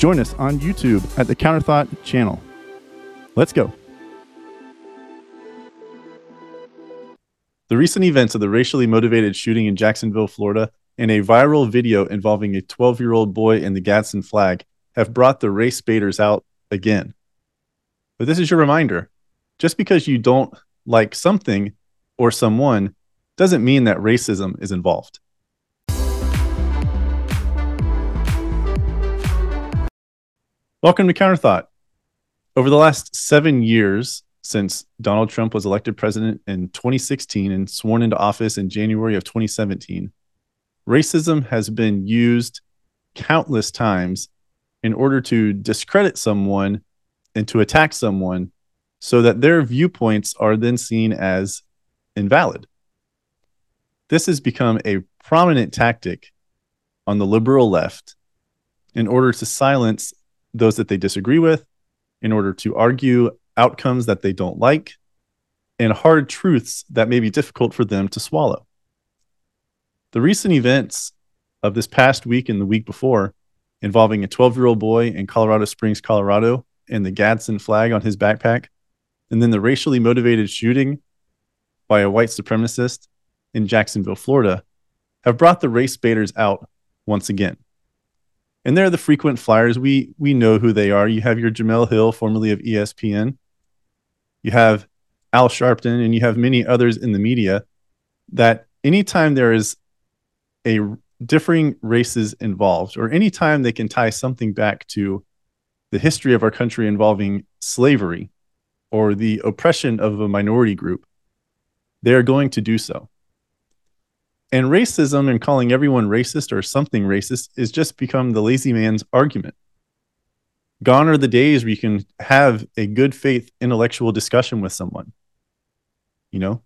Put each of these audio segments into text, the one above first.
join us on YouTube at the Counterthought channel. Let's go. The recent events of the racially motivated shooting in Jacksonville, Florida, and a viral video involving a 12 year old boy and the Gadsden flag have brought the race baiters out again. But this is your reminder just because you don't like something or someone doesn't mean that racism is involved. Welcome to Counterthought. Over the last seven years since Donald Trump was elected president in 2016 and sworn into office in January of 2017, racism has been used countless times in order to discredit someone and to attack someone so that their viewpoints are then seen as invalid. This has become a prominent tactic on the liberal left in order to silence those that they disagree with, in order to argue outcomes that they don't like, and hard truths that may be difficult for them to swallow. The recent events of this past week and the week before, involving a 12 year old boy in Colorado Springs, Colorado, and the Gadsden flag on his backpack, and then the racially motivated shooting by a white supremacist in Jacksonville, Florida, have brought the race baiters out once again and they're the frequent flyers. We we know who they are. You have your Jemele Hill, formerly of ESPN. You have Al Sharpton, and you have many others in the media. That anytime there is a differing races involved, or anytime they can tie something back to the history of our country involving slavery or the oppression of a minority group, they are going to do so. And racism and calling everyone racist or something racist is just become the lazy man's argument. Gone are the days where you can have a good faith intellectual discussion with someone. You know,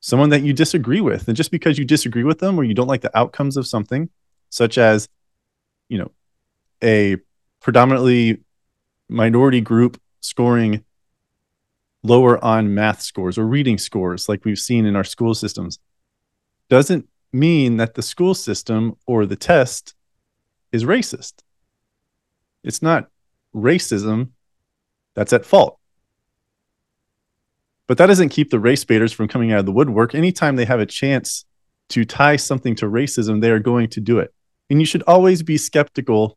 someone that you disagree with. And just because you disagree with them or you don't like the outcomes of something, such as, you know, a predominantly minority group scoring lower on math scores or reading scores, like we've seen in our school systems, doesn't mean that the school system or the test is racist. It's not racism that's at fault. But that doesn't keep the race baiters from coming out of the woodwork. Anytime they have a chance to tie something to racism, they are going to do it. And you should always be skeptical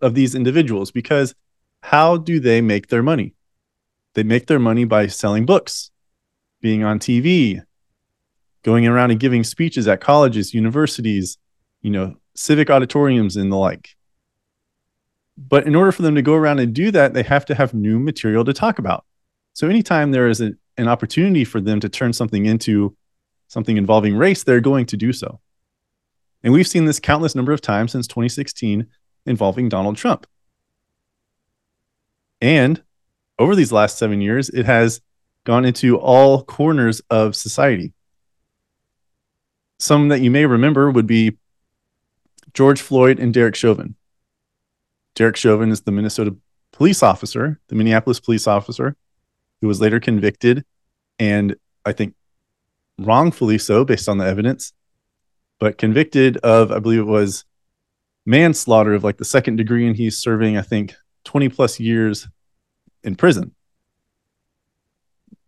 of these individuals because how do they make their money? They make their money by selling books, being on TV, going around and giving speeches at colleges, universities, you know, civic auditoriums and the like. But in order for them to go around and do that, they have to have new material to talk about. So anytime there is a, an opportunity for them to turn something into something involving race, they're going to do so. And we've seen this countless number of times since 2016 involving Donald Trump. And over these last seven years, it has gone into all corners of society. Some that you may remember would be George Floyd and Derek Chauvin. Derek Chauvin is the Minnesota police officer, the Minneapolis police officer, who was later convicted and I think wrongfully so based on the evidence, but convicted of, I believe it was manslaughter of like the second degree, and he's serving, I think, 20 plus years in prison.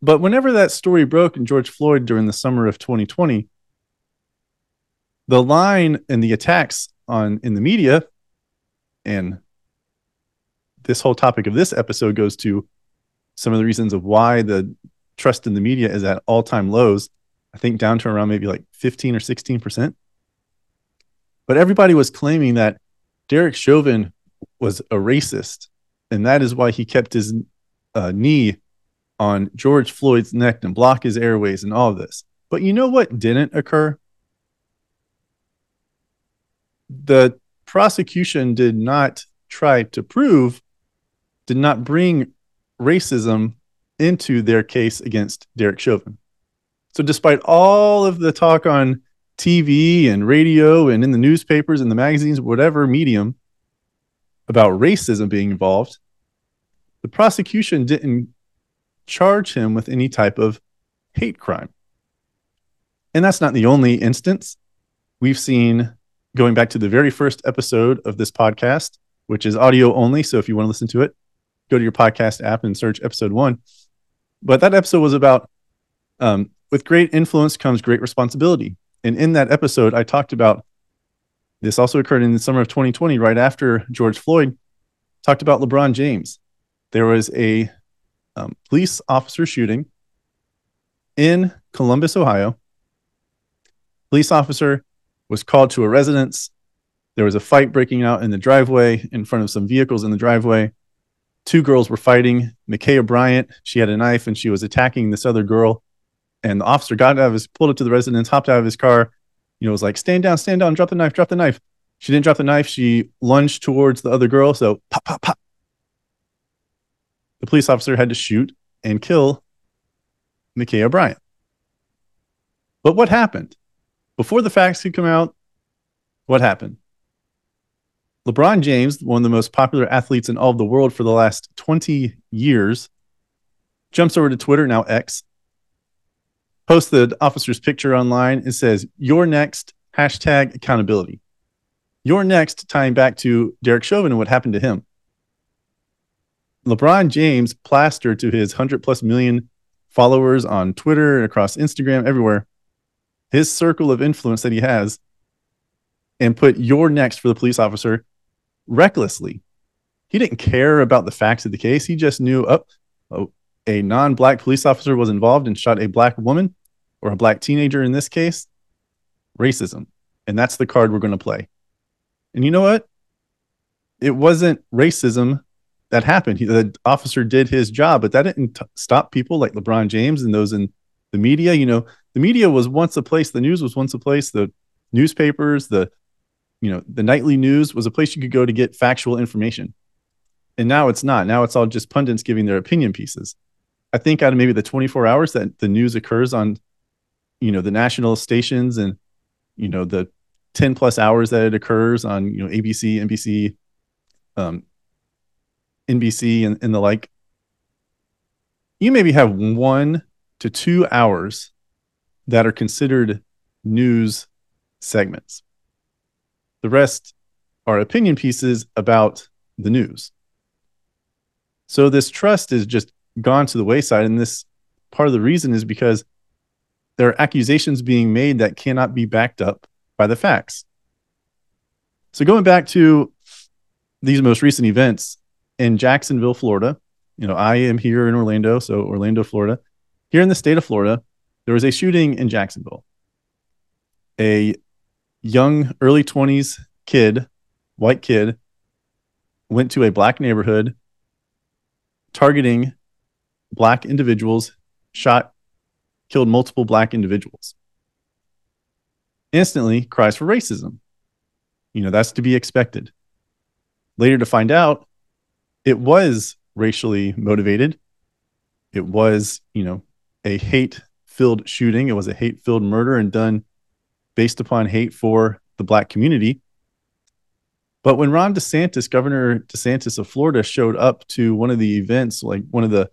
But whenever that story broke in George Floyd during the summer of 2020, the line and the attacks on in the media and this whole topic of this episode goes to some of the reasons of why the trust in the media is at all-time lows i think down to around maybe like 15 or 16% but everybody was claiming that derek chauvin was a racist and that is why he kept his uh, knee on george floyd's neck and block his airways and all of this. But you know what didn't occur the prosecution did not try to prove did not bring racism into their case against Derek Chauvin. So, despite all of the talk on TV and radio and in the newspapers and the magazines, whatever medium about racism being involved, the prosecution didn't charge him with any type of hate crime. And that's not the only instance. We've seen going back to the very first episode of this podcast, which is audio only. So if you want to listen to it, go to your podcast app and search episode one. But that episode was about um, with great influence comes great responsibility. And in that episode, I talked about this also occurred in the summer of 2020, right after George Floyd talked about LeBron James. There was a um, police officer shooting in Columbus, Ohio. Police officer was called to a residence. There was a fight breaking out in the driveway in front of some vehicles in the driveway. Two girls were fighting. Ma'Khia Bryant, she had a knife and she was attacking this other girl. And the officer got out of his, pulled up to the residence, hopped out of his car, you know, was like, stand down, stand down, drop the knife, drop the knife. She didn't drop the knife. She lunged towards the other girl. So pop, pop, pop. The police officer had to shoot and kill Ma'Khia Bryant. But what happened? Before the facts could come out, what happened? LeBron James, one of the most popular athletes in all of the world for the last 20 years, jumps over to Twitter, now X, posts the officer's picture online. and says, You're next, hashtag accountability. You're next, tying back to Derek Chauvin and what happened to him. LeBron James plastered to his 100 plus million followers on Twitter, across Instagram, everywhere, his circle of influence that he has, and put your next for the police officer recklessly. He didn't care about the facts of the case. He just knew, oh, oh a non black police officer was involved and shot a black woman or a black teenager in this case. Racism. And that's the card we're going to play. And you know what? It wasn't racism that happened. He, the officer did his job, but that didn't t- stop people like LeBron James and those in the media. You know, the media was once a place, the news was once a place, the newspapers, the you know, the nightly news was a place you could go to get factual information. And now it's not. Now it's all just pundits giving their opinion pieces. I think out of maybe the 24 hours that the news occurs on, you know, the national stations and, you know, the 10 plus hours that it occurs on, you know, ABC, NBC, um, NBC and, and the like, you maybe have one to two hours that are considered news segments. The rest are opinion pieces about the news. So this trust is just gone to the wayside. And this part of the reason is because there are accusations being made that cannot be backed up by the facts. So going back to these most recent events in Jacksonville, Florida, you know, I am here in Orlando, so Orlando, Florida. Here in the state of Florida, there was a shooting in Jacksonville. A young early 20s kid, white kid, went to a black neighborhood targeting black individuals, shot, killed multiple black individuals. Instantly cries for racism. You know, that's to be expected. Later to find out it was racially motivated. It was, you know, a hate filled shooting. It was a hate filled murder and done based upon hate for the black community. But when Ron DeSantis, Governor DeSantis of Florida, showed up to one of the events, like one of the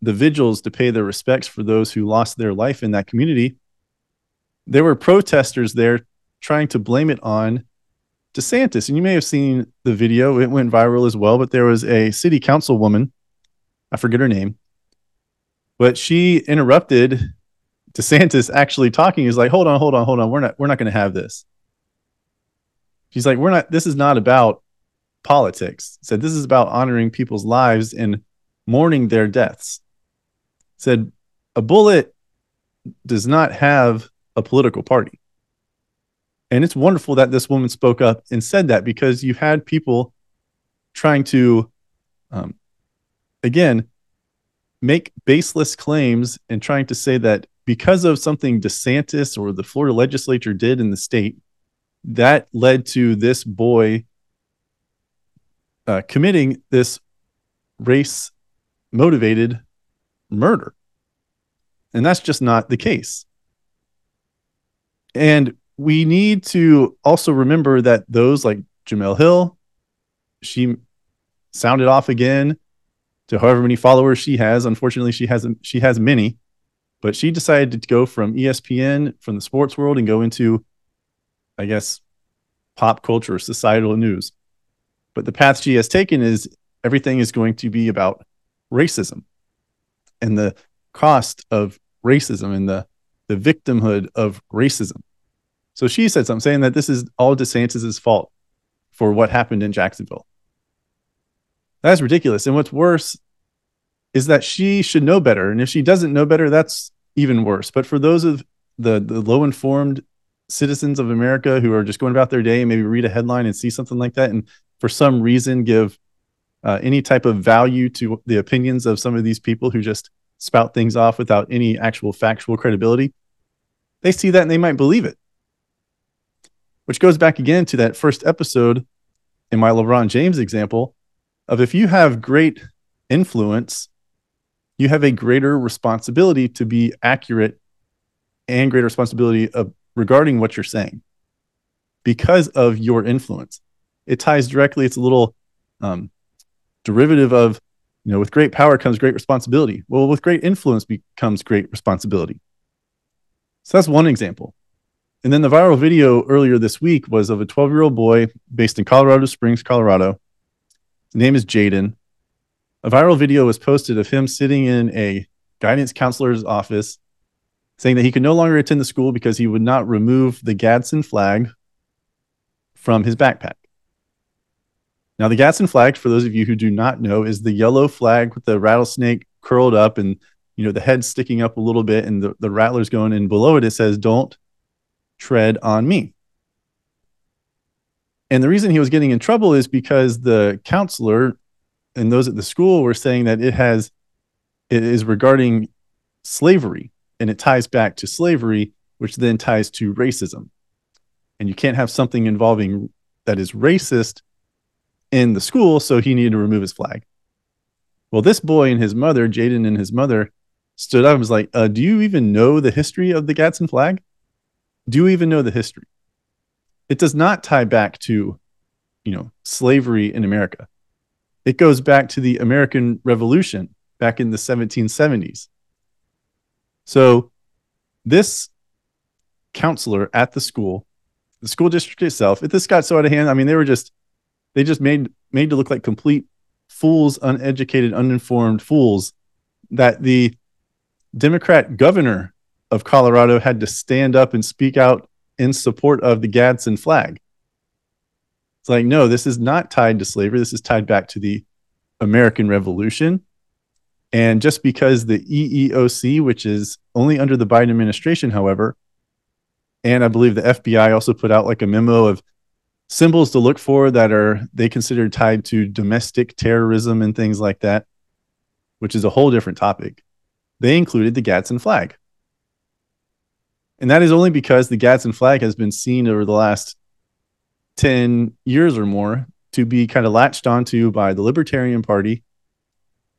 the vigils to pay their respects for those who lost their life in that community, there were protesters there trying to blame it on DeSantis. And you may have seen the video, it went viral as well, but there was a city councilwoman, I forget her name, but she interrupted DeSantis actually talking is like, hold on, hold on, hold on. We're not, we're not going to have this. She's like, we're not, this is not about politics. Said this is about honoring people's lives and mourning their deaths. Said a bullet does not have a political party. And it's wonderful that this woman spoke up and said that because you had people trying to, um, again, make baseless claims and trying to say that because of something DeSantis or the Florida legislature did in the state, that led to this boy uh, committing this race motivated murder. And that's just not the case. And we need to also remember that those like Jemele Hill, she sounded off again to however many followers she has. Unfortunately, she has she has many, but she decided to go from ESPN from the sports world and go into, I guess, pop culture, societal news. But the path she has taken is everything is going to be about racism and the cost of racism and the the victimhood of racism. So she said something saying that this is all DeSantis's fault for what happened in Jacksonville. That's ridiculous. And what's worse is that she should know better. And if she doesn't know better, that's even worse. But for those of the, the low informed citizens of America who are just going about their day and maybe read a headline and see something like that, and for some reason give uh, any type of value to the opinions of some of these people who just spout things off without any actual factual credibility, they see that and they might believe it. Which goes back again to that first episode in my LeBron James example of if you have great influence, you have a greater responsibility to be accurate and greater responsibility of regarding what you're saying because of your influence. It ties directly, it's a little um, derivative of, you know, with great power comes great responsibility. Well, with great influence becomes great responsibility. So that's one example. And then the viral video earlier this week was of a 12 year old boy based in Colorado Springs, Colorado, name is Jaden. A viral video was posted of him sitting in a guidance counselor's office saying that he could no longer attend the school because he would not remove the Gadsden flag from his backpack. Now, the Gadsden flag, for those of you who do not know, is the yellow flag with the rattlesnake curled up and you know the head sticking up a little bit and the, the rattlers going in below it. It says, Don't tread on me. And the reason he was getting in trouble is because the counselor and those at the school were saying that it has it is regarding slavery and it ties back to slavery, which then ties to racism. And you can't have something involving that is racist in the school, so he needed to remove his flag. Well, this boy and his mother, Jaden and his mother, stood up and was like, uh, Do you even know the history of the Gadsden flag? Do you even know the history? It does not tie back to, you know, slavery in America. It goes back to the American Revolution back in the 1770s. So this counselor at the school, the school district itself, if this got so out of hand, I mean, they were just they just made made to look like complete fools, uneducated, uninformed fools that the Democrat governor of Colorado had to stand up and speak out in support of the Gadsden flag. It's like, no, this is not tied to slavery. This is tied back to the American Revolution. And just because the EEOC, which is only under the Biden administration, however, and I believe the FBI also put out like a memo of symbols to look for that are they consider tied to domestic terrorism and things like that, which is a whole different topic. They included the Gadsden flag. And that is only because the Gadsden flag has been seen over the last 10 years or more to be kind of latched onto by the Libertarian Party.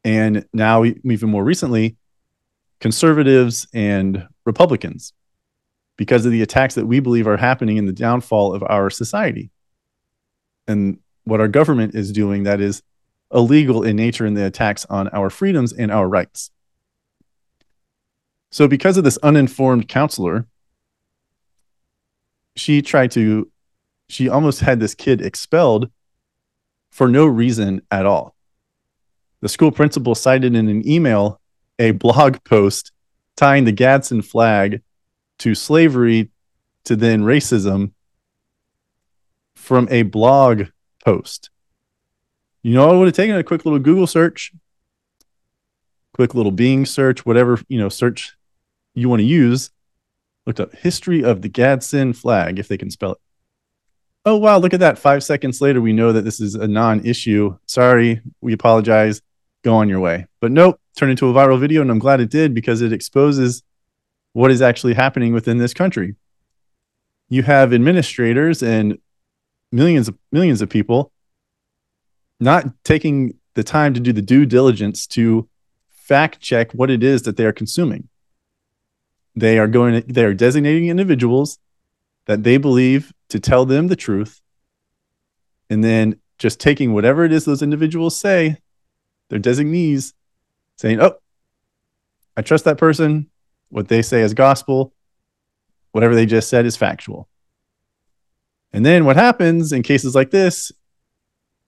And now, even more recently, conservatives and Republicans because of the attacks that we believe are happening in the downfall of our society. And what our government is doing that is illegal in nature in the attacks on our freedoms and our rights. So, because of this uninformed counselor, she tried to, she almost had this kid expelled for no reason at all. The school principal cited in an email a blog post tying the Gadsden flag to slavery to then racism from a blog post. You know, I would have taken a quick little Google search, quick little Bing search, whatever, you know, search you want to use, looked up history of the Gadsden flag, if they can spell it. Oh, wow, look at that. Five seconds later, we know that this is a non issue. Sorry, we apologize. Go on your way. But nope, turned into a viral video, and I'm glad it did because it exposes what is actually happening within this country. You have administrators and millions of millions of people not taking the time to do the due diligence to fact check what it is that they are consuming. They are going they are designating individuals that they believe to tell them the truth and then just taking whatever it is those individuals say, their designees, saying, "Oh, I trust that person. What they say is gospel. Whatever they just said is factual." And then what happens in cases like this,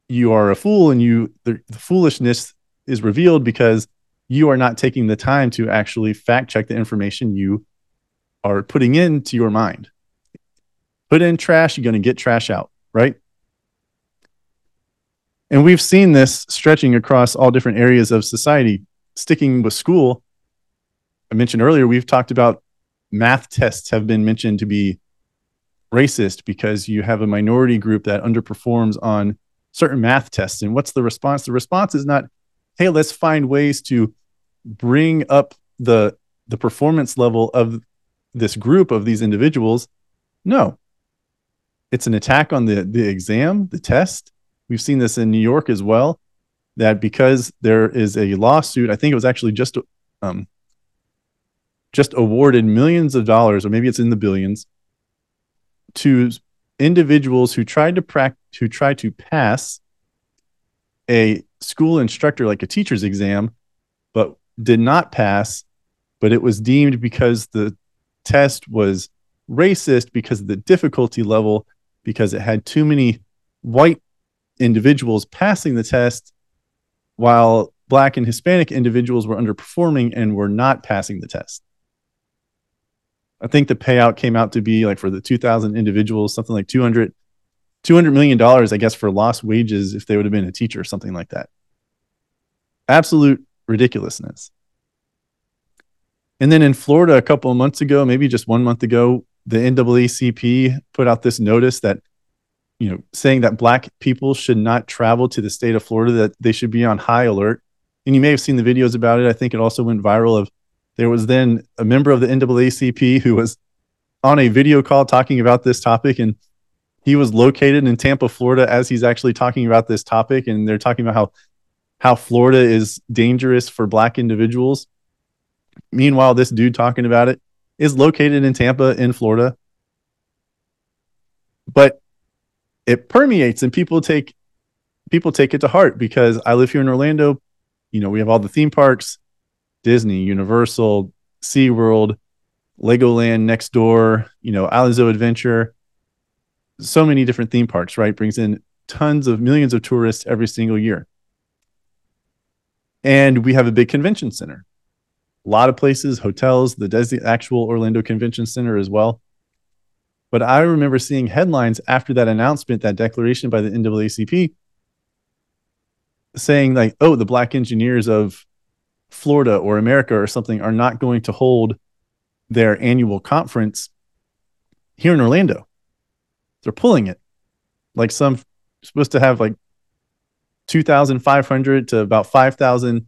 you are a fool and you the, the foolishness is revealed because you are not taking the time to actually fact check the information you are putting into your mind. Put in trash, you're going to get trash out, right? And we've seen this stretching across all different areas of society. Sticking with school, I mentioned earlier, we've talked about math tests have been mentioned to be racist because you have a minority group that underperforms on certain math tests. And what's the response? The response is not, hey, let's find ways to bring up the the performance level of this group of these individuals. No. It's an attack on the the exam, the test. We've seen this in New York as well. That because there is a lawsuit, I think it was actually just um, just awarded millions of dollars, or maybe it's in the billions, to individuals who tried to prac- who tried to pass a school instructor like a teacher's exam but did not pass but it was deemed because the test was racist because of the difficulty level because it had too many white individuals passing the test while black and hispanic individuals were underperforming and were not passing the test I think the payout came out to be like for the 2,000 individuals, something like 200, 200 million dollars, I guess, for lost wages if they would have been a teacher or something like that. Absolute ridiculousness. And then in Florida, a couple of months ago, maybe just one month ago, the NAACP put out this notice that, you know, saying that black people should not travel to the state of Florida, that they should be on high alert. And you may have seen the videos about it. I think it also went viral of there was then a member of the NAACP who was on a video call talking about this topic, and he was located in Tampa, Florida, as he's actually talking about this topic, and they're talking about how how Florida is dangerous for Black individuals. Meanwhile, this dude talking about it is located in Tampa, in Florida, but it permeates, and people take people take it to heart because I live here in Orlando. You know, we have all the theme parks Disney, Universal, SeaWorld, Legoland next door, you know, Islands of Adventure. So many different theme parks, right? Brings in tons of millions of tourists every single year. And we have a big convention center. A lot of places, hotels, the actual Orlando Convention Center as well. But I remember seeing headlines after that announcement, that declaration by the NAACP saying, like, oh, the black engineers of Florida or America or something are not going to hold their annual conference here in Orlando. They're pulling it. Like some supposed to have like 2,500 to about 5,000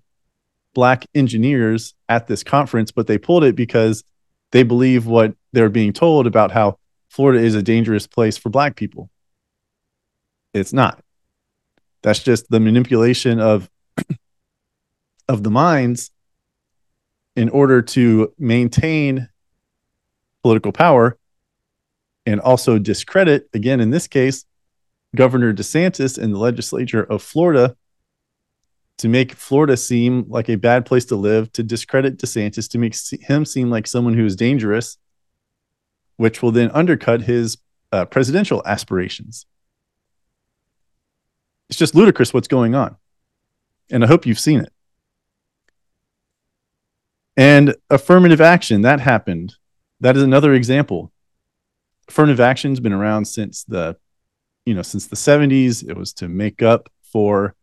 black engineers at this conference, but they pulled it because they believe what they're being told about how Florida is a dangerous place for black people. It's not. That's just the manipulation of of the minds in order to maintain political power and also discredit, again, in this case, Governor DeSantis and the legislature of Florida to make Florida seem like a bad place to live, to discredit DeSantis, to make him seem like someone who is dangerous, which will then undercut his uh, presidential aspirations. It's just ludicrous what's going on. And I hope you've seen it. And affirmative action, that happened. That is another example. Affirmative action's been around since the, you know, since the 70s. It was to make up for,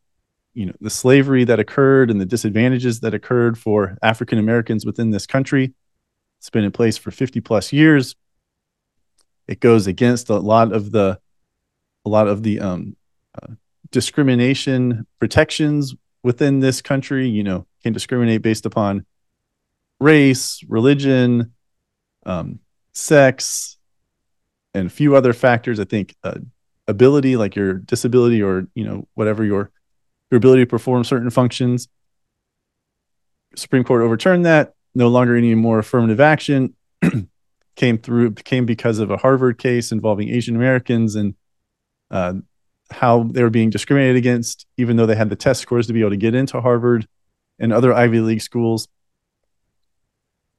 you know, the slavery that occurred and the disadvantages that occurred for African Americans within this country. It's been in place for 50 plus years. It goes against a lot of the, a lot of the um, uh, discrimination protections within this country. You know, can discriminate based upon race, religion, um, sex, and a few other factors. I think uh, ability, like your disability or you know whatever your your ability to perform certain functions. Supreme Court overturned that. No longer any more affirmative action. came through came because of a Harvard case involving Asian Americans and uh, how they were being discriminated against, even though they had the test scores to be able to get into Harvard and other Ivy League schools.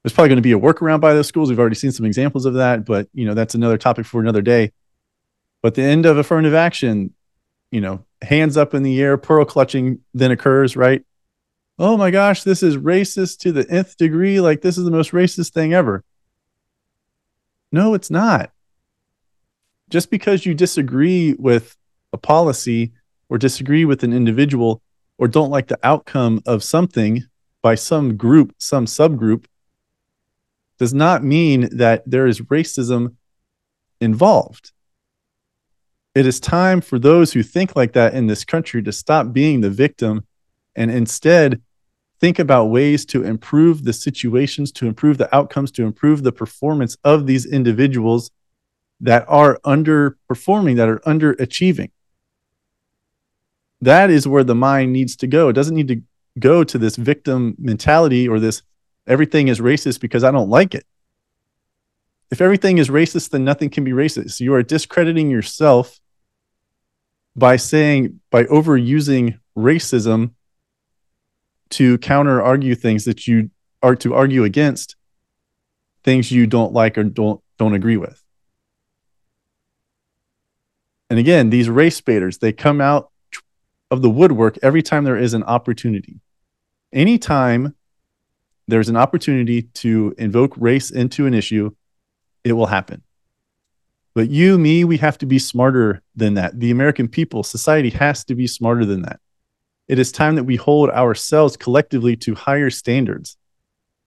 There's probably going to be a workaround by those schools. We've already seen some examples of that, but you know that's another topic for another day. But the end of affirmative action, you know, hands up in the air, pearl clutching then occurs, right? Oh my gosh, this is racist to the nth degree. Like this is the most racist thing ever. No, it's not. Just because you disagree with a policy or disagree with an individual or don't like the outcome of something by some group, some subgroup, does not mean that there is racism involved. It is time for those who think like that in this country to stop being the victim and instead think about ways to improve the situations, to improve the outcomes, to improve the performance of these individuals that are underperforming, that are underachieving. That is where the mind needs to go. It doesn't need to go to this victim mentality or this everything is racist because I don't like it. If everything is racist, then nothing can be racist. You are discrediting yourself by saying, by overusing racism to counter argue things that you are to argue against things you don't like or don't don't agree with. And again, these race baiters, they come out of the woodwork every time there is an opportunity. Anytime there's an opportunity to invoke race into an issue, it will happen. But you, me, we have to be smarter than that. The American people, society has to be smarter than that. It is time that we hold ourselves collectively to higher standards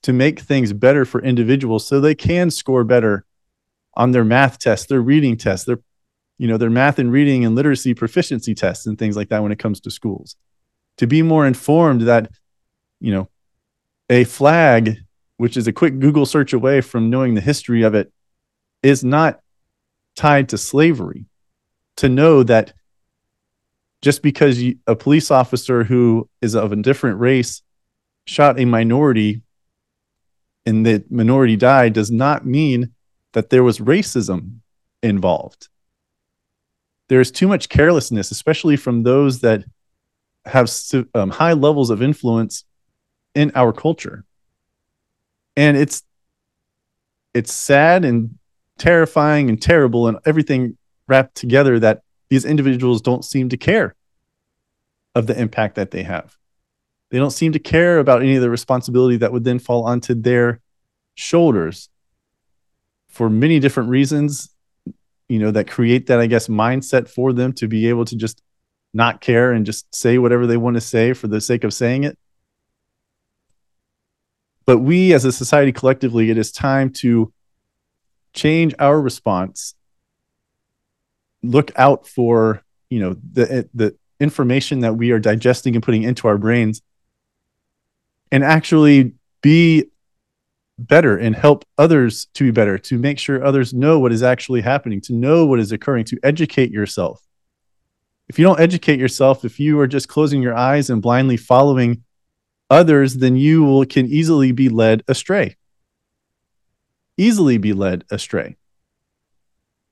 to make things better for individuals so they can score better on their math tests, their reading tests, their you know, their math and reading and literacy proficiency tests and things like that when it comes to schools. To be more informed that, you know, a flag, which is a quick Google search away from knowing the history of it, is not tied to slavery. To know that just because you, a police officer who is of a different race shot a minority and the minority died does not mean that there was racism involved. There's too much carelessness, especially from those that have um, high levels of influence in our culture. And it's it's sad and terrifying and terrible and everything wrapped together that these individuals don't seem to care of the impact that they have. They don't seem to care about any of the responsibility that would then fall onto their shoulders for many different reasons, you know, that create that, I guess, mindset for them to be able to just not care and just say whatever they want to say for the sake of saying it. But we as a society collectively, it is time to change our response look out for you know the the information that we are digesting and putting into our brains and actually be better and help others to be better to make sure others know what is actually happening to know what is occurring to educate yourself. If you don't educate yourself if you are just closing your eyes and blindly following others then you will can easily be led astray easily be led astray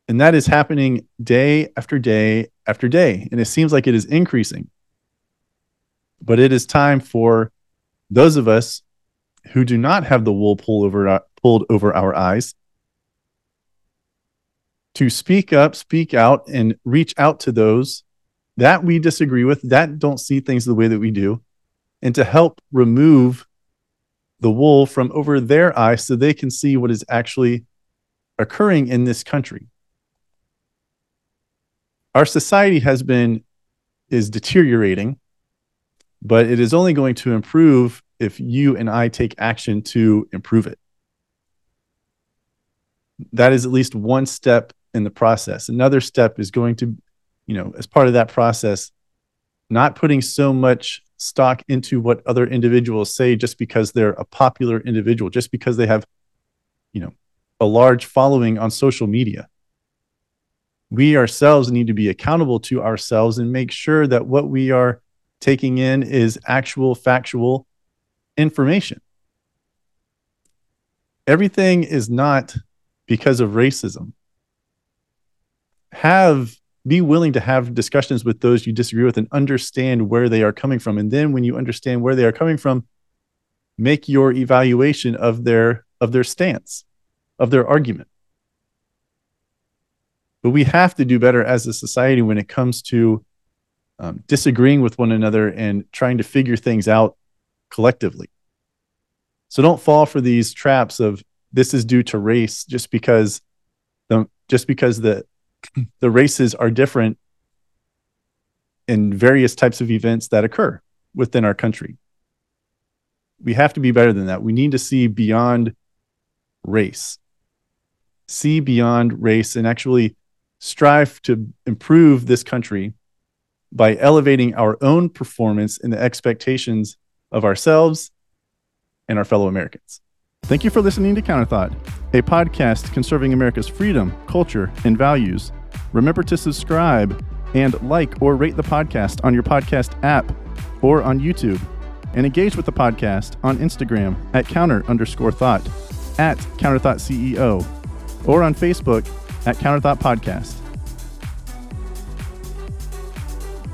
and that is happening day after day after day. And it seems like it is increasing. But it is time for those of us who do not have the wool pulled over, pulled over our eyes to speak up, speak out, and reach out to those that we disagree with, that don't see things the way that we do, and to help remove the wool from over their eyes so they can see what is actually occurring in this country our society has been is deteriorating but it is only going to improve if you and I take action to improve it. That is at least one step in the process. Another step is going to, you know, as part of that process, not putting so much stock into what other individuals say just because they're a popular individual, just because they have, you know, a large following on social media we ourselves need to be accountable to ourselves and make sure that what we are taking in is actual factual information. Everything is not because of racism. Have be willing to have discussions with those you disagree with and understand where they are coming from. And then when you understand where they are coming from, make your evaluation of their of their stance, of their argument. But we have to do better as a society when it comes to um, disagreeing with one another and trying to figure things out collectively. So don't fall for these traps of this is due to race just because the just because the the races are different in various types of events that occur within our country. We have to be better than that. We need to see beyond race. See beyond race and actually strive to improve this country by elevating our own performance and the expectations of ourselves and our fellow Americans. Thank you for listening to Counterthought, a podcast conserving America's freedom, culture, and values. Remember to subscribe and like or rate the podcast on your podcast app or on YouTube, and engage with the podcast on Instagram at counter underscore thought, at counterthought CEO, or on Facebook at Counterthought Podcast.